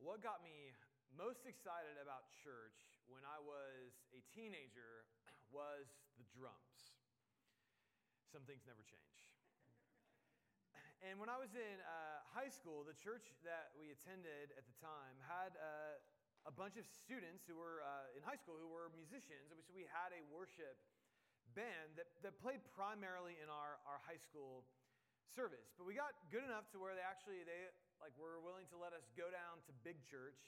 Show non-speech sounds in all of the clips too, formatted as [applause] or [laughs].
What got me most excited about church when I was a teenager [clears throat] was the drums. Some things never change. [clears throat] And when I was in uh, high school, the church that we attended at the time had uh, a bunch of students who were uh, in high school who were musicians. So we had a worship band that, that played primarily in our, our high school service. But we got good enough to where they actually, they like were willing to let us go down to big church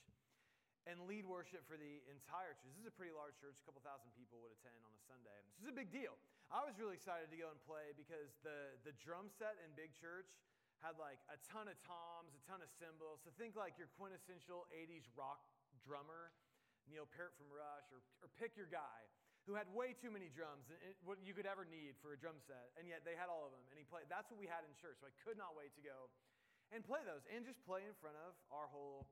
and lead worship for the entire church. This is a pretty large church, a couple thousand people would attend on a Sunday. This is a big deal. I was really excited to go and play because the, the drum set in big church had like a ton of toms, a ton of cymbals. So think like your quintessential 80s rock drummer, Neil Peart from Rush, or, or pick your guy who had way too many drums, what you could ever need for a drum set, and yet they had all of them, and he played. That's what we had in church, so I could not wait to go and play those and just play in front of our whole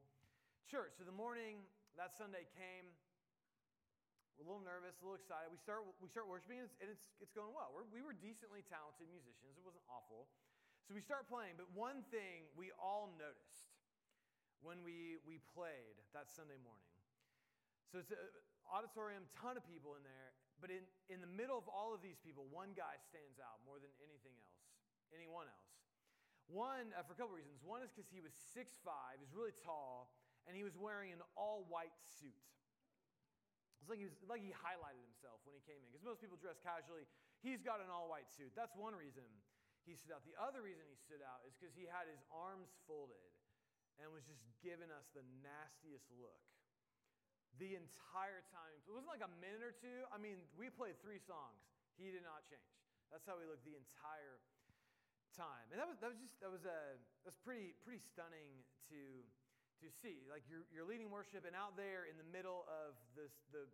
church. So the morning that Sunday came, we're a little nervous, a little excited. We start, we start worshiping, and it's, and it's, it's going well. We're, we were decently talented musicians, it wasn't awful. So we start playing, but one thing we all noticed when we, we played that Sunday morning. So it's an auditorium, ton of people in there, but in, in the middle of all of these people, one guy stands out more than anything else, anyone else. One, uh, for a couple reasons. One is because he was 6'5, he's really tall, and he was wearing an all white suit. It's like he, was, like he highlighted himself when he came in, because most people dress casually. He's got an all white suit. That's one reason he stood out. The other reason he stood out is because he had his arms folded and was just giving us the nastiest look the entire time. It wasn't like a minute or two. I mean, we played three songs. He did not change. That's how he looked the entire time. And that was, that was just, that was, a, uh, that was pretty, pretty stunning to, to see. Like you're, you're leading worship, and out there in the middle of this, the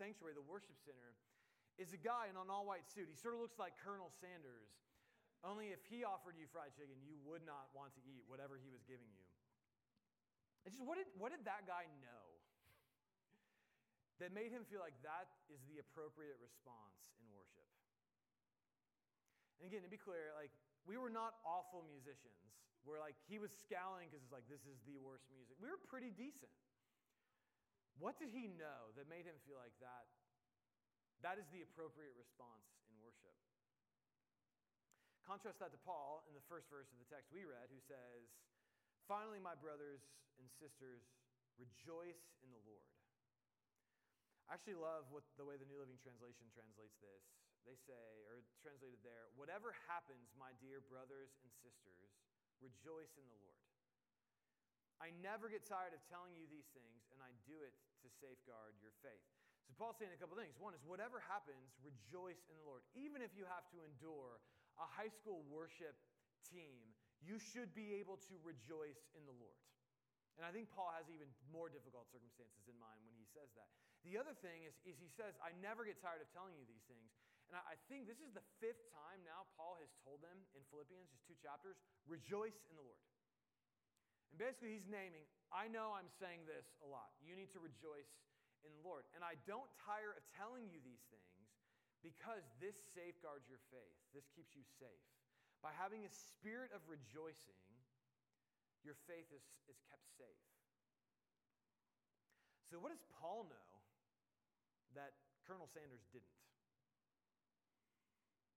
sanctuary, the worship center, is a guy in an all white suit. He sort of looks like Colonel Sanders, only if he offered you fried chicken, you would not want to eat whatever he was giving you. It's just, what did, what did that guy know that made him feel like that is the appropriate response in worship? And again, to be clear, like, we were not awful musicians. Where like he was scowling because it's like this is the worst music. We were pretty decent. What did he know that made him feel like that? That is the appropriate response in worship. Contrast that to Paul in the first verse of the text we read, who says, Finally, my brothers and sisters, rejoice in the Lord. I actually love what the way the New Living Translation translates this. They say, or translated there, whatever happens, my dear brothers and sisters, rejoice in the Lord. I never get tired of telling you these things, and I do it to safeguard your faith. So, Paul's saying a couple things. One is, whatever happens, rejoice in the Lord. Even if you have to endure a high school worship team, you should be able to rejoice in the Lord. And I think Paul has even more difficult circumstances in mind when he says that. The other thing is, is he says, I never get tired of telling you these things. And I, think this is the fifth time now Paul has told them in Philippians, just two chapters, rejoice in the Lord. And basically, he's naming, I know I'm saying this a lot. You need to rejoice in the Lord. And I don't tire of telling you these things because this safeguards your faith. This keeps you safe. By having a spirit of rejoicing, your faith is, is kept safe. So, what does Paul know that Colonel Sanders didn't?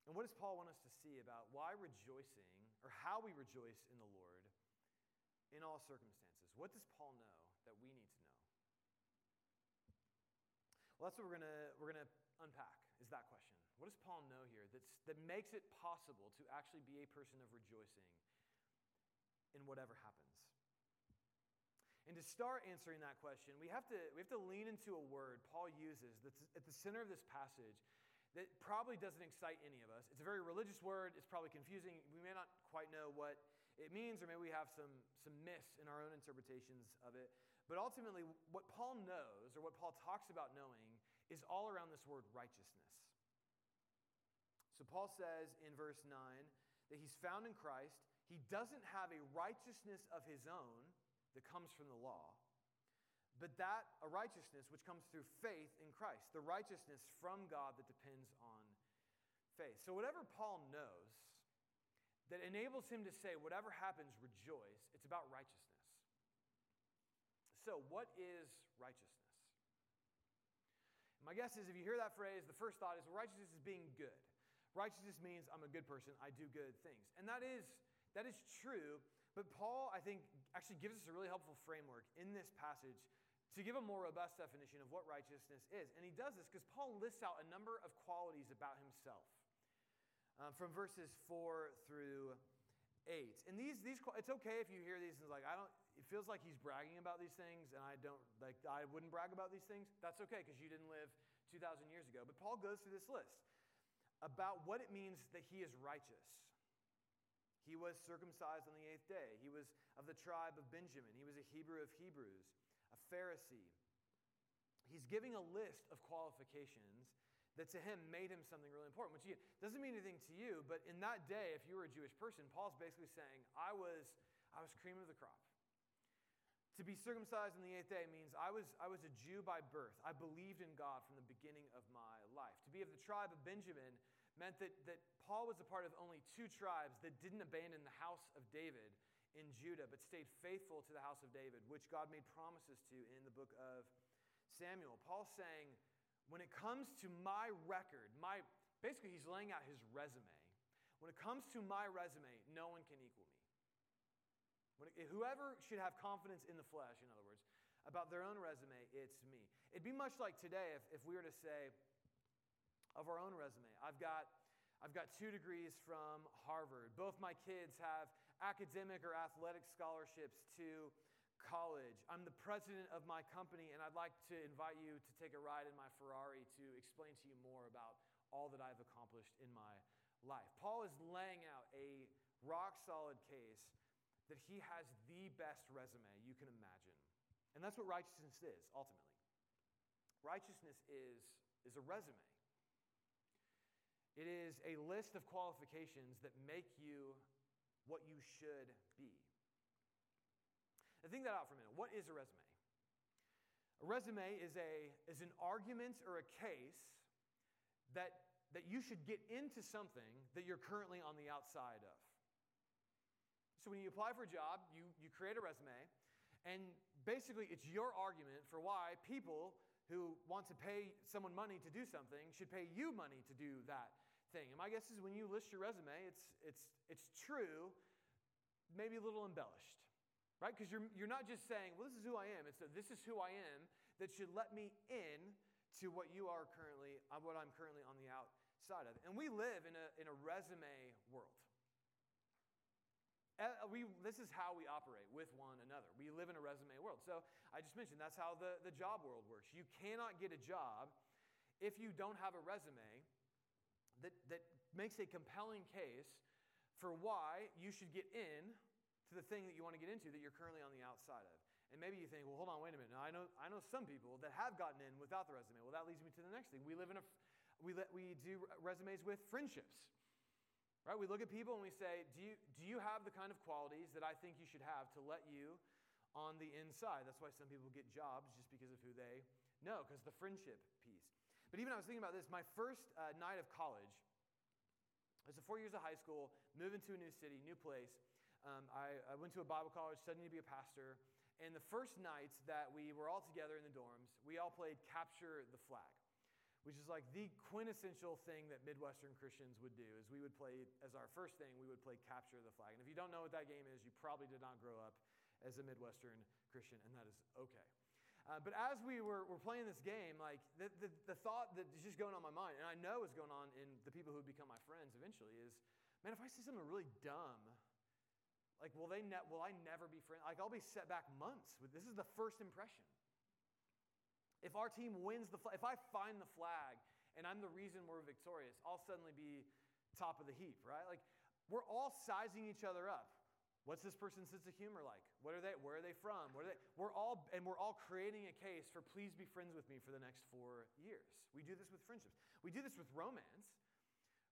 And what does Paul want us to see about why rejoicing or how we rejoice in the Lord in all circumstances? What does Paul know that we need to know? Well, that's what we're going we're to unpack is that question. What does Paul know here that's, that makes it possible to actually be a person of rejoicing in whatever happens? And to start answering that question, we have to, we have to lean into a word Paul uses that's at the center of this passage that probably doesn't excite any of us. It's a very religious word. It's probably confusing. We may not quite know what it means, or maybe we have some, some myths in our own interpretations of it. But ultimately, what Paul knows, or what Paul talks about knowing, is all around this word righteousness. So Paul says in verse 9 that he's found in Christ he doesn't have a righteousness of his own that comes from the law, but that a righteousness which comes through faith in Christ, the righteousness from God that depends on faith. So, whatever Paul knows that enables him to say, whatever happens, rejoice, it's about righteousness. So, what is righteousness? My guess is if you hear that phrase, the first thought is well, righteousness is being good. Righteousness means I'm a good person, I do good things. And that is, that is true, but Paul, I think, actually gives us a really helpful framework in this passage to give a more robust definition of what righteousness is. And he does this because Paul lists out a number of qualities about himself um, from verses 4 through 8. And these, these, it's okay if you hear these and like, I don't, it feels like he's bragging about these things, and I don't, like, I wouldn't brag about these things. That's okay because you didn't live 2,000 years ago. But Paul goes through this list about what it means that he is righteous. He was circumcised on the eighth day. He was of the tribe of Benjamin. He was a Hebrew of Hebrews Pharisee. He's giving a list of qualifications that to him made him something really important, which again, doesn't mean anything to you, but in that day, if you were a Jewish person, Paul's basically saying, I was, I was cream of the crop. To be circumcised on the eighth day means I was, I was a Jew by birth. I believed in God from the beginning of my life. To be of the tribe of Benjamin meant that, that Paul was a part of only two tribes that didn't abandon the house of David in Judah, but stayed faithful to the house of David, which God made promises to in the book of Samuel. Paul's saying, when it comes to my record, my basically he's laying out his resume. When it comes to my resume, no one can equal me. It, whoever should have confidence in the flesh, in other words, about their own resume, it's me. It'd be much like today if, if we were to say of our own resume, I've got, I've got two degrees from Harvard. Both my kids have academic or athletic scholarships to college. I'm the president of my company, and I'd like to invite you to take a ride in my Ferrari to explain to you more about all that I've accomplished in my life. Paul is laying out a rock solid case that he has the best resume you can imagine. And that's what righteousness is, ultimately. Righteousness is, is a resume. It is a list of qualifications that make you what you should be. Now, think that out for a minute. What is a resume? A resume is, a, is an argument or a case that, that you should get into something that you're currently on the outside of. So when you apply for a job, you, you create a resume, and basically it's your argument for why people who want to pay someone money to do something should pay you money to do that thing. And my guess is when you list your resume, it's, it's, it's true, maybe a little embellished, right? Because you're, you're not just saying, well, this is who I am. It's a, this is who I am that should let me in to what you are currently, uh, what I'm currently on the outside of. And we live in a, in a resume world. Uh, we, this is how we operate with one another. We live in a resume world. So I just mentioned that's how the, the job world works. You cannot get a job if you don't have a resume makes a compelling case for why you should get in to the thing that you want to get into that you're currently on the outside of. And maybe you think, well, hold on, wait a minute. Now, I know, I know some people that have gotten in without the resume. Well, that leads me to the next thing. We live in a, we, let, we do resumes with friendships, right? We look at people and we say, do you, do you have the kind of qualities that I think you should have to let you on the inside? That's why some people get jobs just because of who they know, because the friendship piece. But even I was thinking about this, my first uh, night of college, the four years of high school, moving to a new city, new place. Um, I, I went to a Bible college, studying to be a pastor. And the first nights that we were all together in the dorms, we all played Capture the Flag, which is like the quintessential thing that Midwestern Christians would do. Is we would play as our first thing, we would play Capture the Flag. And if you don't know what that game is, you probably did not grow up as a Midwestern Christian, and that is okay. Uh, but as we were, were playing this game, like the, the, the thought that is just going on my mind, and I know is going on in the people who become my friends eventually, is man, if I see something really dumb, like will they ne- will I never be friends? Like I'll be set back months. This is the first impression. If our team wins the if I find the flag and I'm the reason we're victorious, I'll suddenly be top of the heap, right? Like we're all sizing each other up. What's this person's sense of humor like? What are they? Where are they from? What are they? We're all and we're all creating a case for please be friends with me for the next four years. We do this with friendships. We do this with romance.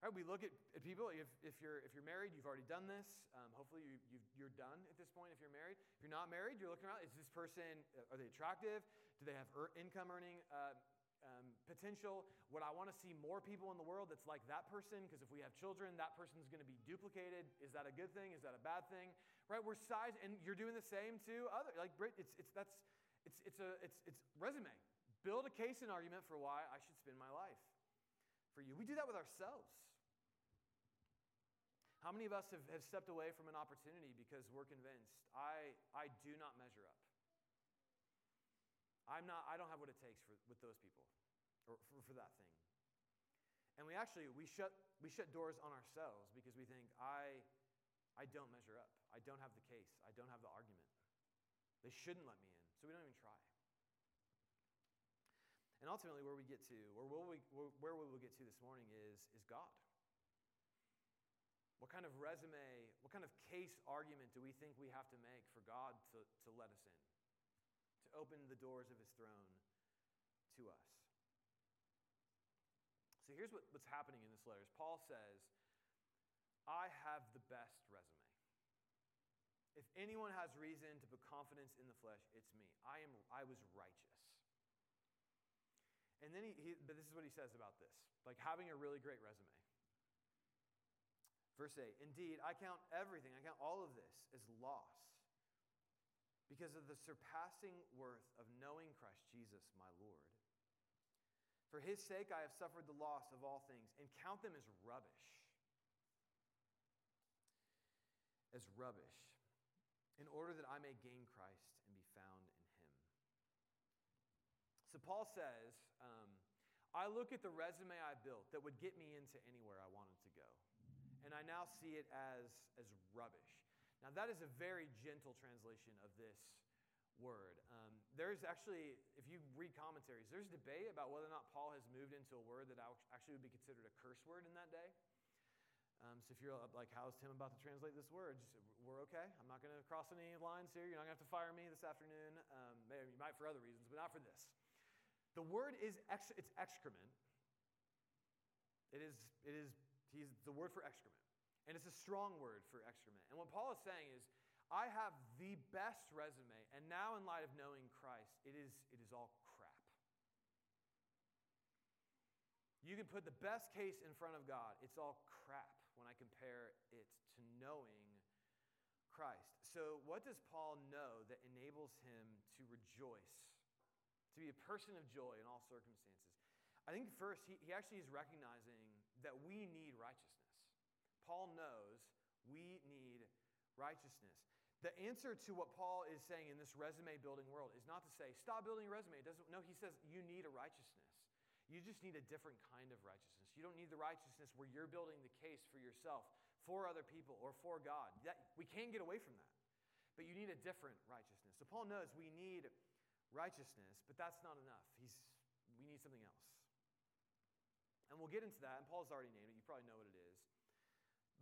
Right? We look at, at people. If, if you're if you're married, you've already done this. Um, hopefully, you, you are done at this point. If you're married, if you're not married, you're looking around. Is this person? Are they attractive? Do they have income earning uh, um, potential. Would I want to see more people in the world that's like that person? Because if we have children, that person's going to be duplicated. Is that a good thing? Is that a bad thing? Right? We're size, and you're doing the same to other. Like it's, it's that's It's, it's, a, it's, it's resume. Build a case and argument for why I should spend my life for you. We do that with ourselves. How many of us have, have stepped away from an opportunity because we're convinced I, I do not measure up? I'm not, I don't have what it takes for, with those people or for, for that thing. And we actually, we shut, we shut doors on ourselves because we think, I, I don't measure up. I don't have the case. I don't have the argument. They shouldn't let me in, so we don't even try. And ultimately, where we get to, or where we, where we will get to this morning is, is God. What kind of resume, what kind of case argument do we think we have to make for God to, to let us in? To open the doors of his throne to us. So here's what, what's happening in this letter. Paul says, I have the best resume. If anyone has reason to put confidence in the flesh, it's me. I am I was righteous. And then he, he but this is what he says about this. Like having a really great resume. Verse 8 Indeed, I count everything, I count all of this as loss because of the surpassing worth of knowing Christ Jesus, my Lord. For his sake, I have suffered the loss of all things and count them as rubbish. As rubbish, in order that I may gain Christ and be found in him. So Paul says, um, I look at the resume I built that would get me into anywhere I wanted to go and I now see it as, as rubbish. Now, that is a very gentle translation of this word. Um, there's actually, if you read commentaries, there's debate about whether or not Paul has moved into a word that actually would be considered a curse word in that day. Um, so if you're like, how's Tim about to translate this word? Just, we're okay. I'm not going to cross any lines here. You're not going to have to fire me this afternoon. Um, maybe you might for other reasons, but not for this. The word is ex- it's excrement. It is, it is He's the word for excrement. And it's a strong word for excrement. And what Paul is saying is, I have the best resume, and now in light of knowing Christ, it is, it is all crap. You can put the best case in front of God, it's all crap when I compare it to knowing Christ. So, what does Paul know that enables him to rejoice, to be a person of joy in all circumstances? I think first, he, he actually is recognizing that we need righteousness. Paul knows we need righteousness. The answer to what Paul is saying in this resume building world is not to say, stop building a resume. It doesn't, no, he says you need a righteousness. You just need a different kind of righteousness. You don't need the righteousness where you're building the case for yourself, for other people, or for God. That, we can get away from that. But you need a different righteousness. So Paul knows we need righteousness, but that's not enough. He's, we need something else. And we'll get into that, and Paul's already named it. You probably know what it is.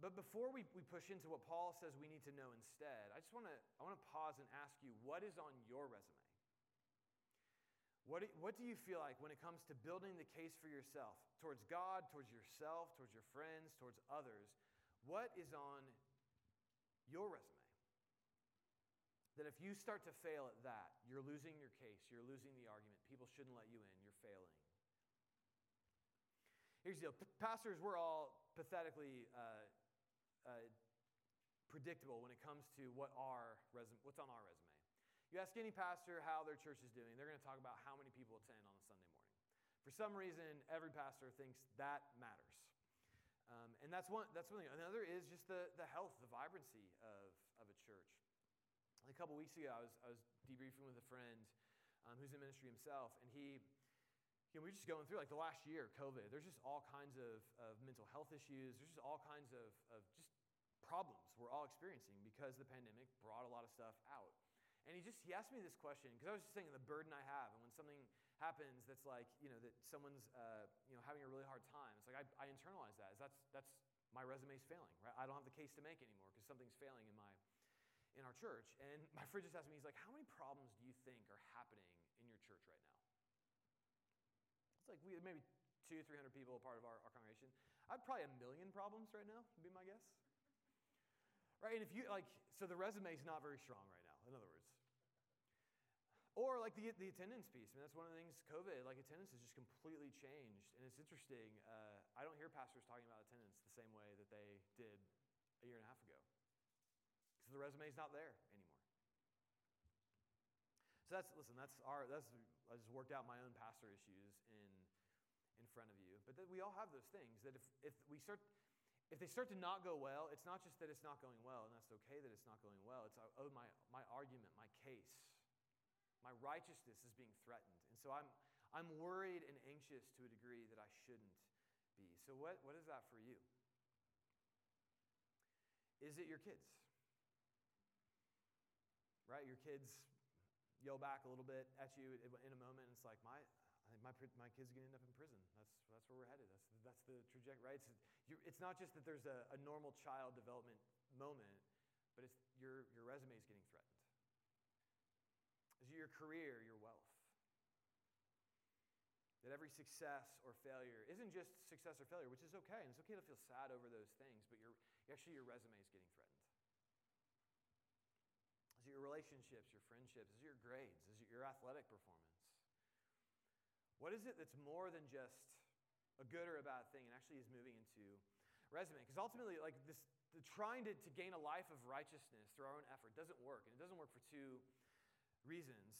But before we, we push into what Paul says we need to know instead, I just want to I want to pause and ask you what is on your resume? What do, what do you feel like when it comes to building the case for yourself, towards God, towards yourself, towards your friends, towards others? What is on your resume? That if you start to fail at that, you're losing your case, you're losing the argument, people shouldn't let you in, you're failing. Here's the deal pastors, we're all pathetically uh, uh, predictable when it comes to what our what's on our resume. You ask any pastor how their church is doing, they're going to talk about how many people attend on a Sunday morning. For some reason, every pastor thinks that matters. Um, and that's one, that's one thing. Another is just the, the health, the vibrancy of, of a church. A couple weeks ago, I was, I was debriefing with a friend um, who's in ministry himself, and he you know, we're just going through like the last year, COVID. There's just all kinds of, of mental health issues. There's just all kinds of, of just problems we're all experiencing because the pandemic brought a lot of stuff out. And he just he asked me this question because I was just thinking the burden I have, and when something happens that's like you know that someone's uh, you know having a really hard time, it's like I, I internalize that. That's that's my resume's failing, right? I don't have the case to make anymore because something's failing in my in our church. And my friend just asked me, he's like, how many problems do you think are happening in your church right now? Like we maybe two, three hundred people a part of our, our congregation. I'd probably a million problems right now, would be my guess. Right? And if you like, so the resume is not very strong right now, in other words. Or like the, the attendance piece. I mean, that's one of the things, COVID, like attendance has just completely changed. And it's interesting. Uh, I don't hear pastors talking about attendance the same way that they did a year and a half ago. Because the resume is not there. So that's listen. That's our. That's I just worked out my own pastor issues in in front of you. But that we all have those things. That if if we start if they start to not go well, it's not just that it's not going well, and that's okay that it's not going well. It's oh my my argument, my case, my righteousness is being threatened, and so I'm I'm worried and anxious to a degree that I shouldn't be. So what what is that for you? Is it your kids? Right, your kids yell back a little bit at you in a moment, and it's like my my, my kid's going to end up in prison. That's, that's where we're headed. That's, that's the trajectory, right? It's, it's not just that there's a, a normal child development moment, but it's your, your resume is getting threatened. Is your career, your wealth? That every success or failure isn't just success or failure, which is okay, and it's okay to feel sad over those things, but your, actually your resume is getting threatened. It your relationships, your friendships? Is it your grades? Is it your athletic performance? What is it that's more than just a good or a bad thing and actually is moving into resume? Because ultimately, like this, the trying to, to gain a life of righteousness through our own effort doesn't work. And it doesn't work for two reasons.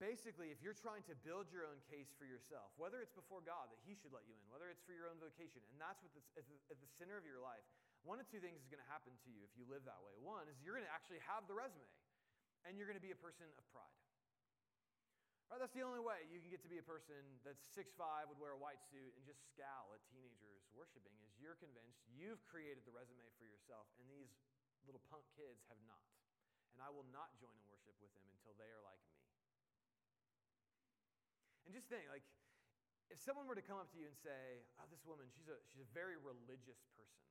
Basically, if you're trying to build your own case for yourself, whether it's before God that He should let you in, whether it's for your own vocation, and that's what at, at the center of your life, one of two things is going to happen to you if you live that way. One is you're going to actually have the resume, and you're going to be a person of pride. Right? That's the only way you can get to be a person that's 6'5, would wear a white suit, and just scowl at teenagers worshiping is you're convinced you've created the resume for yourself, and these little punk kids have not. And I will not join in worship with them until they are like me. And just think, like, if someone were to come up to you and say, Oh, this woman, she's a, she's a very religious person,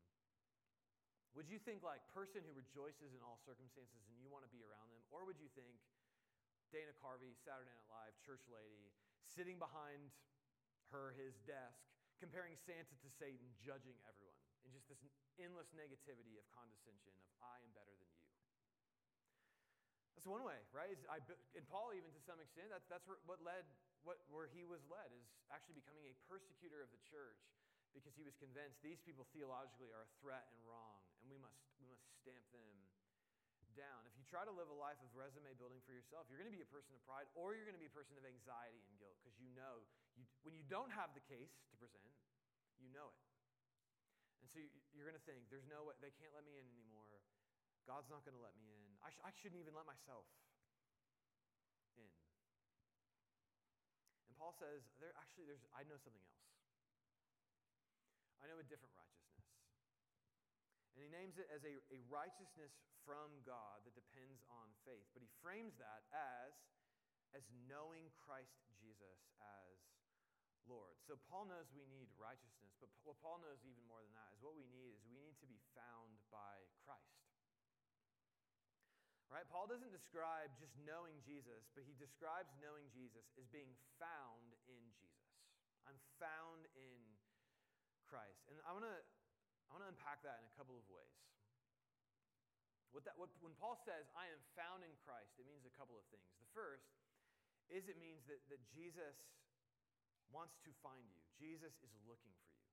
would you think, like, person who rejoices in all circumstances and you want to be around them? Or would you think, Dana Carvey, Saturday Night Live, church lady, sitting behind her, his desk, comparing Santa to Satan, judging everyone, and just this endless negativity of condescension of I am better than you. That's one way, right? I, and Paul, even to some extent, that's, that's what led, what, where he was led, is actually becoming a persecutor of the church because he was convinced these people theologically are a threat and wrong, must, we must stamp them down. If you try to live a life of resume building for yourself, you're going to be a person of pride or you're going to be a person of anxiety and guilt because you know you, when you don't have the case to present, you know it. And so you're going to think, there's no way, they can't let me in anymore. God's not going to let me in. I, sh- I shouldn't even let myself in. And Paul says, there actually, there's, I know something else. I know a different righteousness. And he names it as a, a righteousness from God that depends on faith. But he frames that as, as knowing Christ Jesus as Lord. So Paul knows we need righteousness, but what Paul knows even more than that is what we need is we need to be found by Christ. Right? Paul doesn't describe just knowing Jesus, but he describes knowing Jesus as being found in Jesus. I'm found in Christ. And I want to I want to unpack that in a couple of ways. What that, what, when Paul says, I am found in Christ, it means a couple of things. The first is it means that, that Jesus wants to find you, Jesus is looking for you.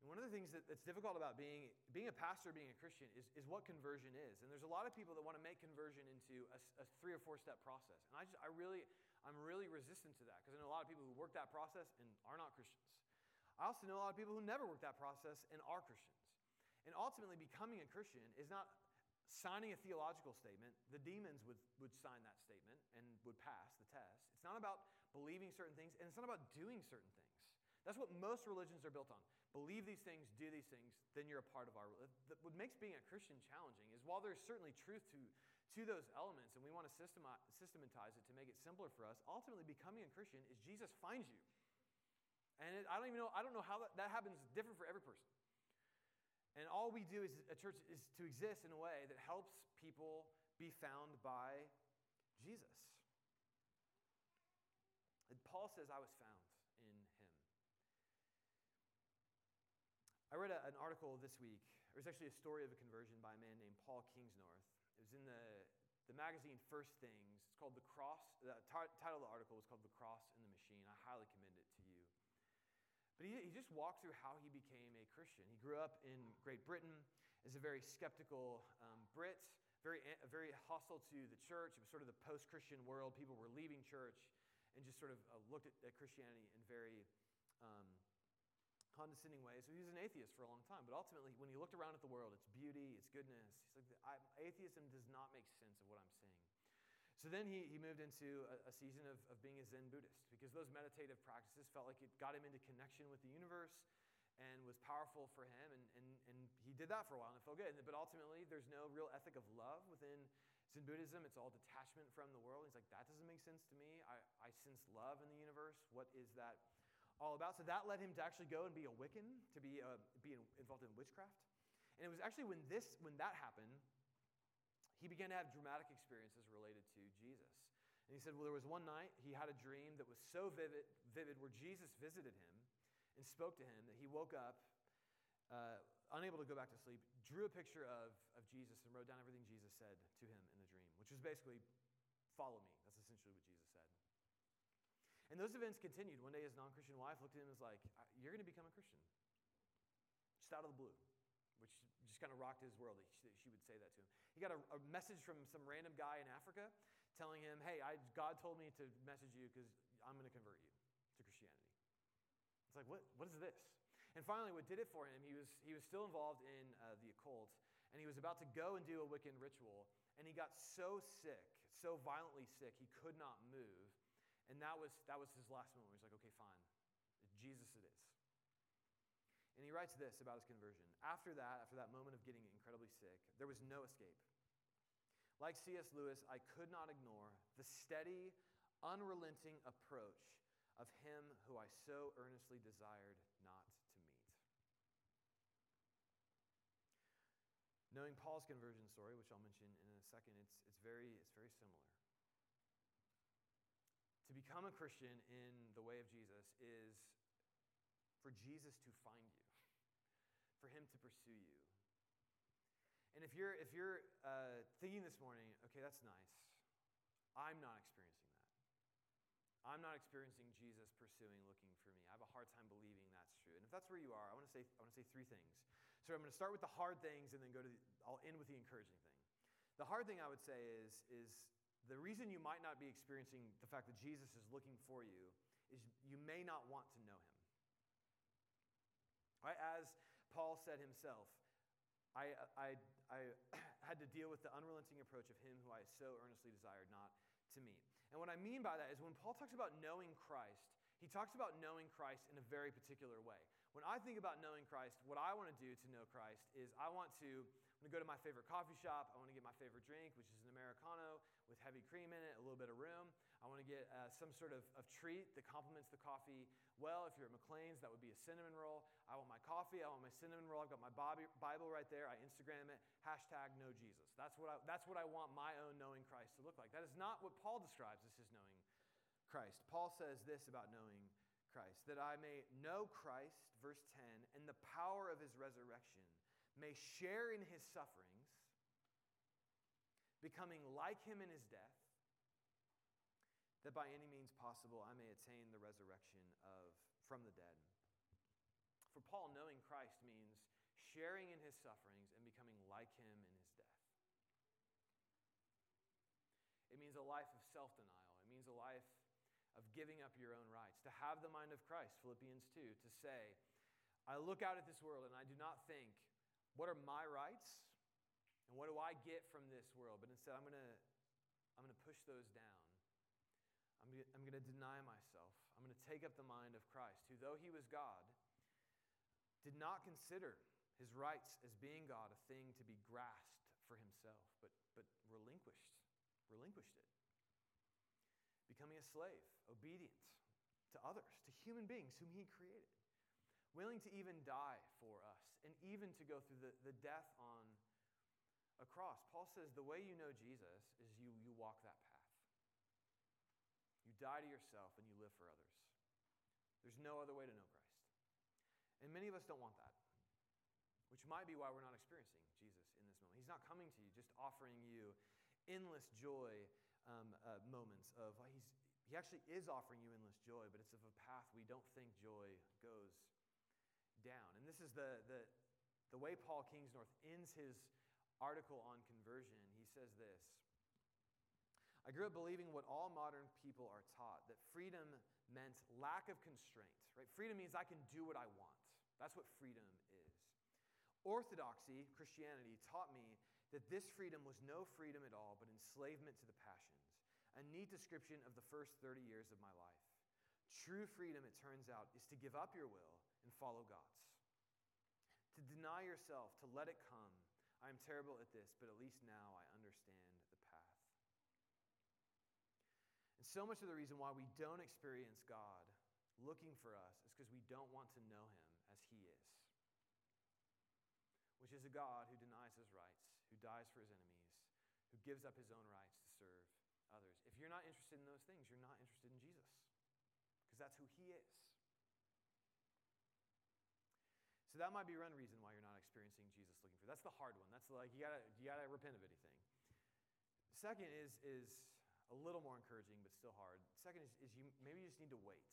And one of the things that, that's difficult about being, being a pastor, being a Christian, is, is what conversion is. And there's a lot of people that want to make conversion into a, a three or four step process. And I, just, I really, I'm really resistant to that because I know a lot of people who work that process and are not Christians. I also know a lot of people who never work that process and are Christians. And ultimately, becoming a Christian is not signing a theological statement. The demons would, would sign that statement and would pass the test. It's not about believing certain things, and it's not about doing certain things. That's what most religions are built on. Believe these things, do these things, then you're a part of our. What makes being a Christian challenging is while there's certainly truth to, to those elements, and we want to systematize it to make it simpler for us, ultimately becoming a Christian is Jesus finds you. And it, I don't even know, I don't know how that, that happens different for every person. And all we do as a church is to exist in a way that helps people be found by Jesus. And Paul says, I was found in him. I read a, an article this week. It was actually a story of a conversion by a man named Paul Kingsnorth. It was in the, the magazine First Things. It's called The Cross. The t- title of the article was called The Cross in the Machine. I highly commend it to you. But he, he just walked through how he became a Christian. He grew up in Great Britain as a very skeptical um, Brit, very, very hostile to the church. It was sort of the post Christian world. People were leaving church and just sort of uh, looked at, at, Christianity in very um, condescending ways. So he was an atheist for a long time. But ultimately, when he looked around at the world, its beauty, its goodness, he's like, I, atheism does not make sense of what I'm seeing. So then he, he moved into a, a season of, of being a Zen Buddhist because those meditative practices felt like it got him into connection with the universe and was powerful for him. And, and, and he did that for a while and it felt good. But ultimately, there's no real ethic of love within Zen Buddhism. It's all detachment from the world. He's like, that doesn't make sense to me. I, I sense love in the universe. What is that all about? So that led him to actually go and be a Wiccan, to be, uh, be involved in witchcraft. And it was actually when, this, when that happened he began to have dramatic experiences related to Jesus. And he said, Well, there was one night he had a dream that was so vivid, vivid where Jesus visited him and spoke to him that he woke up, uh, unable to go back to sleep, drew a picture of, of Jesus and wrote down everything Jesus said to him in the dream, which was basically, Follow me. That's essentially what Jesus said. And those events continued. One day his non Christian wife looked at him and was like, You're going to become a Christian. Just out of the blue just kind of rocked his world. She, she would say that to him. He got a, a, message from some random guy in Africa telling him, Hey, I, God told me to message you because I'm going to convert you to Christianity. It's like, what, what is this? And finally, what did it for him, he was, he was still involved in uh, the occult, and he was about to go and do a Wiccan ritual, and he got so sick, so violently sick, he could not move. And that was, that was his last moment. He's like, okay, fine. Jesus it is. And he writes this about his conversion. After that, after that moment of getting incredibly sick, there was no escape. Like C.S. Lewis, I could not ignore the steady, unrelenting approach of him who I so earnestly desired not to meet. Knowing Paul's conversion story, which I'll mention in a second, it's, it's, very, it's very similar. To become a Christian in the way of Jesus is for Jesus to find you for him to pursue you. And if you're, if you're uh, thinking this morning, okay, that's nice, I'm not experiencing that. I'm not experiencing Jesus pursuing, looking for me. I have a hard time believing that's true. And if that's where you are, I want to say, I want to say three things. So I'm going to start with the hard things and then go to the, I'll end with the encouraging thing. The hard thing I would say is, is the reason you might not be experiencing the fact that Jesus is looking for you is you may not want to know him. Right? As Paul said himself, I, I, I [clears throat] had to deal with the unrelenting approach of him who I so earnestly desired not to meet. And what I mean by that is when Paul talks about knowing Christ, he talks about knowing Christ in a very particular way. When I think about knowing Christ, what I want to do to know Christ is I want to going to go to my favorite coffee shop. I want to get my favorite drink, which is an Americano with heavy cream in it, a little bit of room. I want to get uh, some sort of, of treat that complements the coffee well. If you're at McLean's, that would be a cinnamon roll. I want my coffee. I want my cinnamon roll. I've got my Bobby, Bible right there. I Instagram it. Hashtag know Jesus. That's what, I, that's what I want my own knowing Christ to look like. That is not what Paul describes as his knowing Christ. Paul says this about knowing Christ that I may know Christ, verse 10, and the power of his resurrection may share in his sufferings, becoming like him in his death, that by any means possible I may attain the resurrection of from the dead. For Paul, knowing Christ means sharing in his sufferings and becoming like him in his death. It means a life of self denial. It means a life of giving up your own rights, to have the mind of Christ, Philippians 2, to say, I look out at this world and I do not think, what are my rights? And what do I get from this world? But instead, I'm going to I'm going to push those down. I'm going, to, I'm going to deny myself. I'm going to take up the mind of Christ, who, though he was God, did not consider his rights as being God a thing to be grasped for himself, but, but relinquished, relinquished it. Becoming a slave, obedient to others, to human beings whom he created willing to even die for us, and even to go through the, the death on a cross. Paul says the way you know Jesus is you, you walk that path. You die to yourself and you live for others. There's no other way to know Christ. And many of us don't want that, which might be why we're not experiencing Jesus in this moment. He's not coming to you just offering you endless joy um, uh, moments of, well, he's, he actually is offering you endless joy, but it's of a path we don't think joy goes down. And this is the, the, the way Paul Kingsnorth ends his article on conversion. He says this I grew up believing what all modern people are taught that freedom meant lack of constraint, right? Freedom means I can do what I want. That's what freedom is. Orthodoxy, Christianity, taught me that this freedom was no freedom at all, but enslavement to the passions, a neat description of the first 30 years of my life. True freedom, it turns out, is to give up your will and follow God's. To deny yourself, to let it come. I am terrible at this, but at least now I understand the path. And so much of the reason why we don't experience God looking for us is because we don't want to know Him as He is, which is a God who denies His rights, who dies for His enemies, who gives up His own rights to serve others. If you're not interested in those things, you're not interested in Jesus because that's who He is. That might be one reason why you're not experiencing Jesus looking for. That's the hard one. That's like you gotta you gotta repent of anything. Second is is a little more encouraging, but still hard. Second is, is you maybe you just need to wait.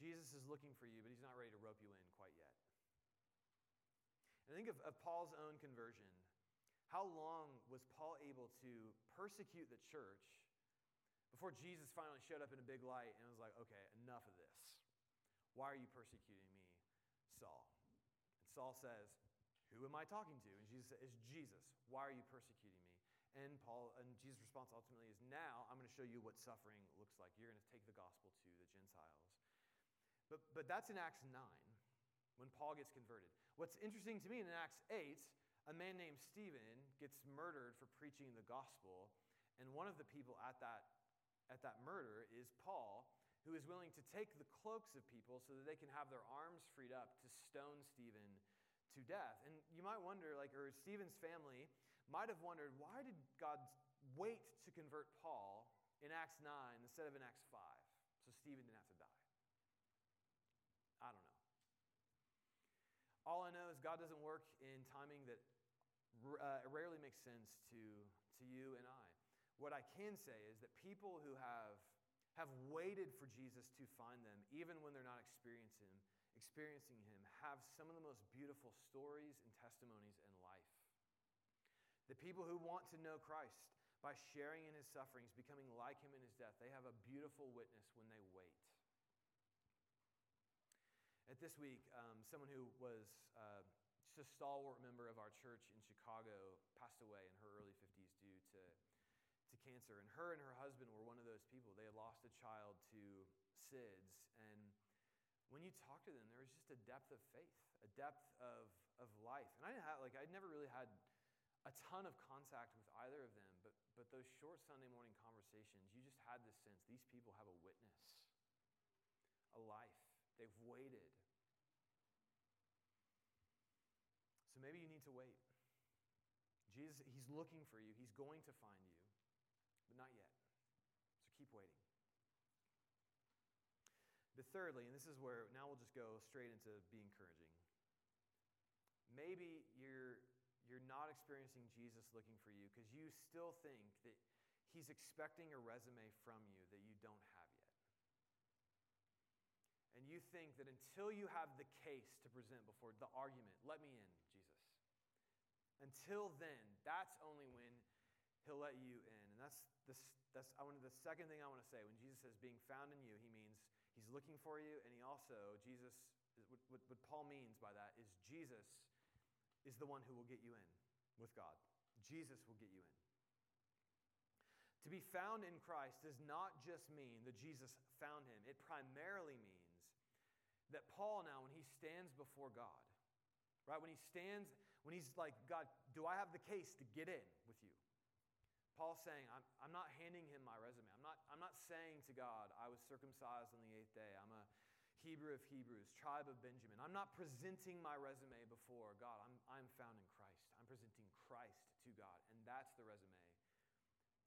Jesus is looking for you, but he's not ready to rope you in quite yet. And think of, of Paul's own conversion. How long was Paul able to persecute the church before Jesus finally showed up in a big light and was like, okay, enough of this. Why are you persecuting me, Saul? And Saul says, Who am I talking to? And Jesus says, It's Jesus. Why are you persecuting me? And Paul and Jesus' response ultimately is, Now I'm going to show you what suffering looks like. You're going to take the gospel to the Gentiles. But, but that's in Acts 9 when Paul gets converted. What's interesting to me in Acts 8, a man named Stephen gets murdered for preaching the gospel. And one of the people at that at that murder is Paul, who is willing to take the cloaks of people so that they can have their arms freed up to stone Stephen to death. And you might wonder, like, or Stephen's family might have wondered, why did God wait to convert Paul in Acts 9 instead of in Acts 5 so Stephen didn't have to die? I don't know. All I know is God doesn't work in timing that uh, rarely makes sense to, to you and I. What I can say is that people who have, have waited for Jesus to find them, even when they're not experiencing him, experiencing him, have some of the most beautiful stories and testimonies in life. The people who want to know Christ by sharing in his sufferings, becoming like him in his death, they have a beautiful witness when they wait. At this week, um, someone who was uh, just a stalwart member of our church in Chicago passed away in her early 50s due to to cancer. And her and her husband were one of those people. They had lost a child to SIDS. And when you talk to them, there was just a depth of faith, a depth of, of life. And I didn't have, like, I'd never really had a ton of contact with either of them, but, but those short Sunday morning conversations, you just had this sense these people have a witness, a life. They've waited. So maybe you need to wait. Jesus, He's looking for you, He's going to find you but not yet. So keep waiting. But thirdly, and this is where now we'll just go straight into be encouraging. Maybe you're you're not experiencing Jesus looking for you because you still think that he's expecting a resume from you that you don't have yet. And you think that until you have the case to present before the argument, let me in, Jesus. Until then, that's only when he'll let you in. And that's this, that's I wanted, the second thing I want to say. When Jesus says being found in you, he means he's looking for you, and he also, Jesus, what, what, what Paul means by that is Jesus is the one who will get you in with God. Jesus will get you in. To be found in Christ does not just mean that Jesus found him, it primarily means that Paul now, when he stands before God, right, when he stands, when he's like, God, do I have the case to get in with you? Paul's saying, I'm, I'm not handing him my resume. I'm not, I'm not saying to God, I was circumcised on the eighth day. I'm a Hebrew of Hebrews, tribe of Benjamin. I'm not presenting my resume before God. I'm, I'm found in Christ. I'm presenting Christ to God. And that's the resume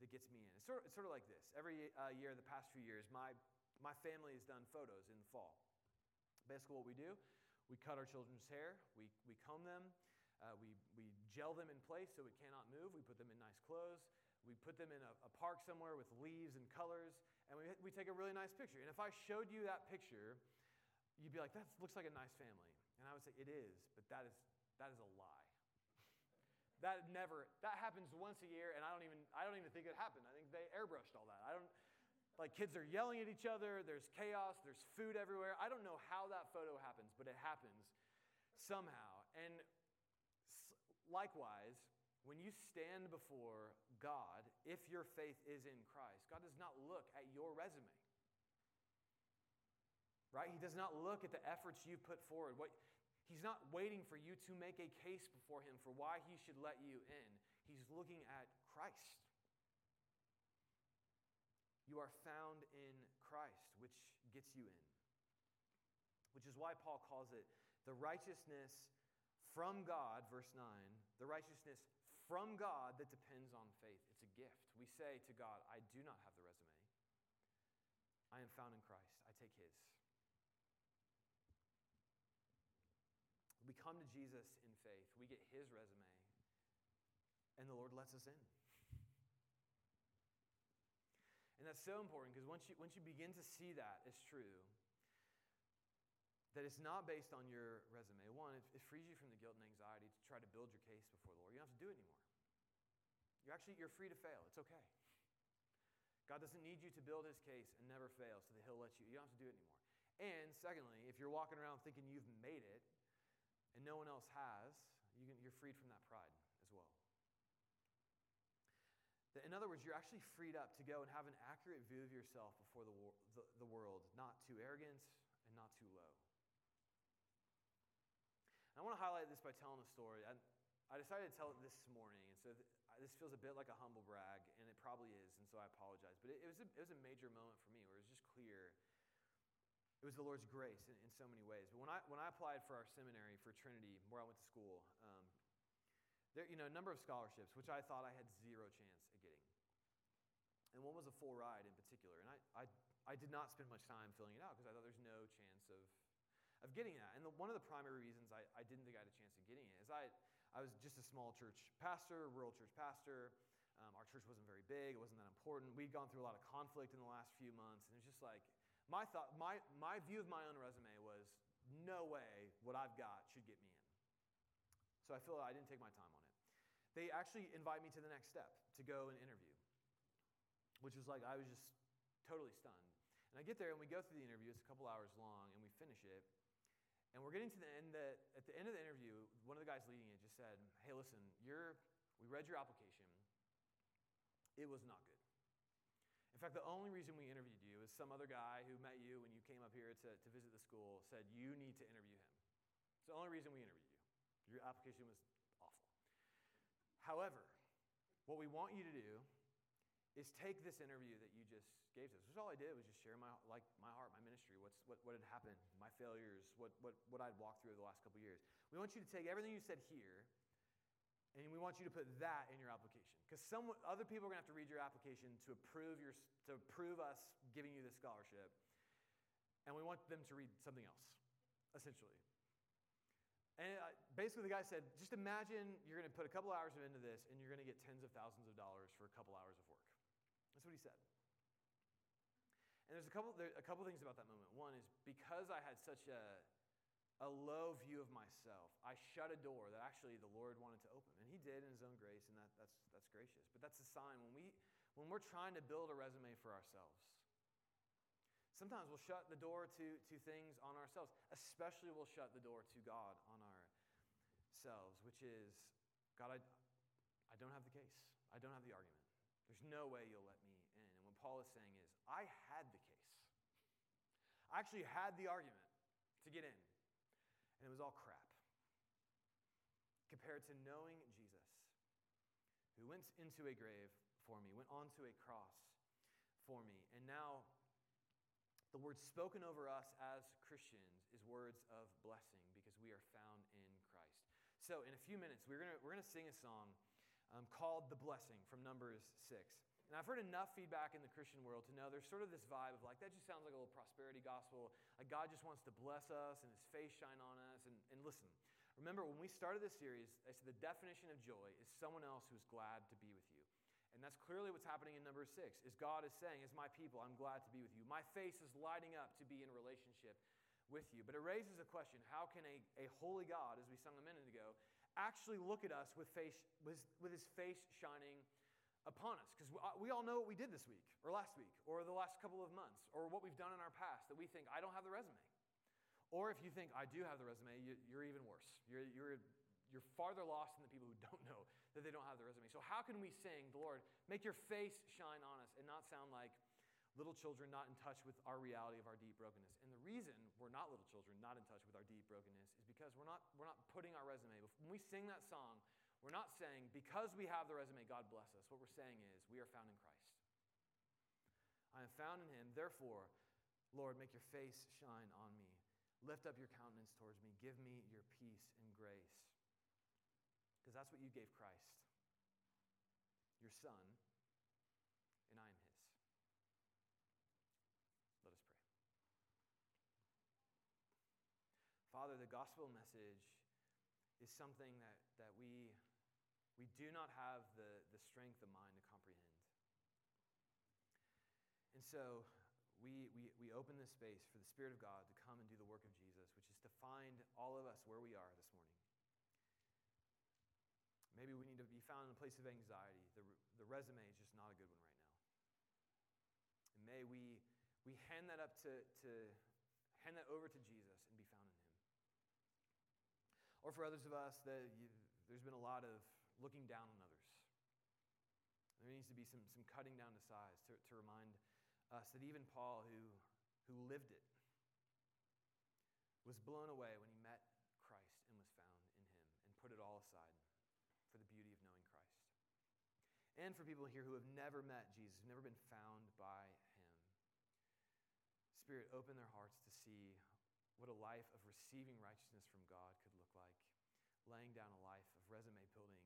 that gets me in. It's sort of, it's sort of like this. Every uh, year, the past few years, my, my family has done photos in the fall. Basically, what we do, we cut our children's hair, we, we comb them, uh, we, we gel them in place so it cannot move, we put them in nice clothes we put them in a, a, park somewhere with leaves and colors, and we, we take a really nice picture. And if I showed you that picture, you'd be like, that looks like a nice family. And I would say, it is, but that is, that is a lie. [laughs] that never that happens once a year, and I don't even I don't even think it happened. I think they airbrushed all that. I don't like kids are yelling at each other. There's chaos. There's food everywhere. I don't know how that photo happens, but it happens somehow. And likewise, when you stand before God, if your faith is in Christ, God does not look at your resume. Right? He does not look at the efforts you've put forward. What, he's not waiting for you to make a case before him for why he should let you in. He's looking at Christ. You are found in Christ, which gets you in. Which is why Paul calls it the righteousness from God, verse 9, the righteousness from God that depends on faith. It's a gift. We say to God, I do not have the resume. I am found in Christ. I take his. We come to Jesus in faith. We get his resume, and the Lord lets us in. And that's so important because once you, once you begin to see that as true, that it's not based on your resume. One, it, it, frees you from the guilt and anxiety to try to build your case before the Lord. You don't have to do it anymore. You're actually you're free to fail. It's okay. God doesn't need you to build his case and never fail so that he'll let you. You don't have to do it anymore. And secondly, if you're walking around thinking you've made it and no one else has, you can, you're freed from that pride as well. In other words, you're actually freed up to go and have an accurate view of yourself before the, the, the world, not too arrogant and not too low. I want to highlight this by telling a story. I, I decided to tell it this morning, and so th- this feels a bit like a humble brag, and it probably is, and so I apologize. But it, it, was, a, it was a major moment for me where it was just clear it was the Lord's grace in, in so many ways. But when I, when I applied for our seminary for Trinity, where I went to school, um, there, you know, a number of scholarships, which I thought I had zero chance at getting. And one was a full ride in particular. And I, I, I did not spend much time filling it out because I thought there's no chance of of getting that. And the, one of the primary reasons I, I didn't think I had a chance of getting it is I, I was just a small church pastor, rural church pastor. Um, our church wasn't very big, it wasn't that important. We'd gone through a lot of conflict in the last few months, and it's just like my thought, my, my view of my own resume was no way what I've got should get me in. So I feel like I didn't take my time on it. They actually invite me to the next step to go and interview, which was like I was just totally stunned. And I get there and we go through the interview. It's a couple hours long, and we finish it. And we're getting to the end that at the end of the interview, one of the guys leading it just said, Hey, listen, you're, we read your application. It was not good. In fact, the only reason we interviewed you is some other guy who met you when you came up here to, to visit the school said, You need to interview him. It's the only reason we interviewed you. Your application was awful. However, what we want you to do is take this interview that you just gave to us. Which all I did was just share my like my heart, my ministry, what's what, what had happened, my failures, what what what I'd walked through the last couple years. We want you to take everything you said here, and we want you to put that in your application. Because some other people are gonna have to read your application to approve your to approve us giving you this scholarship. And we want them to read something else, essentially. And uh, basically, the guy said, just imagine you're going to put a couple hours into this and you're going to get tens of thousands of dollars for a couple hours of work. What he said. And there's a couple, there, a couple things about that moment. One is because I had such a, a low view of myself, I shut a door that actually the Lord wanted to open. And he did in his own grace, and that, that's, that's gracious. But that's a sign when, we, when we're trying to build a resume for ourselves. Sometimes we'll shut the door to, to things on ourselves, especially we'll shut the door to God on ourselves, which is God, I, I don't have the case, I don't have the argument. There's no way you'll let me Paul is saying is, I had the case. I actually had the argument to get in, and it was all crap. Compared to knowing Jesus, who went into a grave for me, went onto a cross for me, and now the word spoken over us as Christians is words of blessing because we are found in Christ. So, in a few minutes, we're going we're gonna sing a song um, called The Blessing from Numbers 6. And I've heard enough feedback in the Christian world to know there's sort of this vibe of like, that just sounds like a little prosperity gospel. Like God just wants to bless us and his face shine on us. And, and listen, remember when we started this series, I said the definition of joy is someone else who's glad to be with you. And that's clearly what's happening in number six, is God is saying, as my people, I'm glad to be with you. My face is lighting up to be in relationship with you. But it raises a question, how can a, a holy God, as we sung a minute ago, actually look at us with, face, with, with his face shining upon us. Because uh, we all know what we did this week, or last week, or the last couple of months, or what we've done in our past that we think, I don't have the resume. Or if you think, I do have the resume, you, are even worse. You're, you're, you're farther lost than the people who [laughs] don't know that they don't have the resume. So, how can we sing, the Lord, make your face shine on us and not sound like little children not in touch with our reality of our deep brokenness? And the reason we're not little children not in touch with our deep brokenness is because we're not, we're not putting our resume. When we sing that song, we're not saying, because we have the resume, God bless us. What we're saying is, we are found in Christ. I am found in Him. Therefore, Lord, make your face shine on me. Lift up your countenance towards me. Give me your peace and grace. Because that's what you gave Christ, your Son, and I am His. Let us pray. Father, the gospel message is something that, that we we do not have the, the strength of mind to comprehend. And so we, we, we open this space for the Spirit of God to come and do the work of Jesus, which is to find all of us where we are this morning. Maybe we need to be found in a place of anxiety. The, the resume is just not a good one right now. And may we, we hand that up to, to hand that over to Jesus and be found in Him. Or for others of us, that you, there's been a lot of looking down on others. There needs to be some, some cutting down to size to, to remind us that even Paul, who, who lived it, was blown away when he met Christ and was found in him and put it all aside for the beauty of knowing Christ. And for people here who have never met Jesus, never been found by him, Spirit, open their hearts to see what a life of receiving righteousness from God could look like, laying down a life of resume building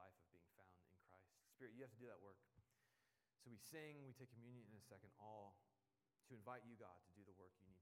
life of being found in Christ. Spirit, you have to do that work. So we sing, we take communion in a second, all to invite you, God, to do the work you need.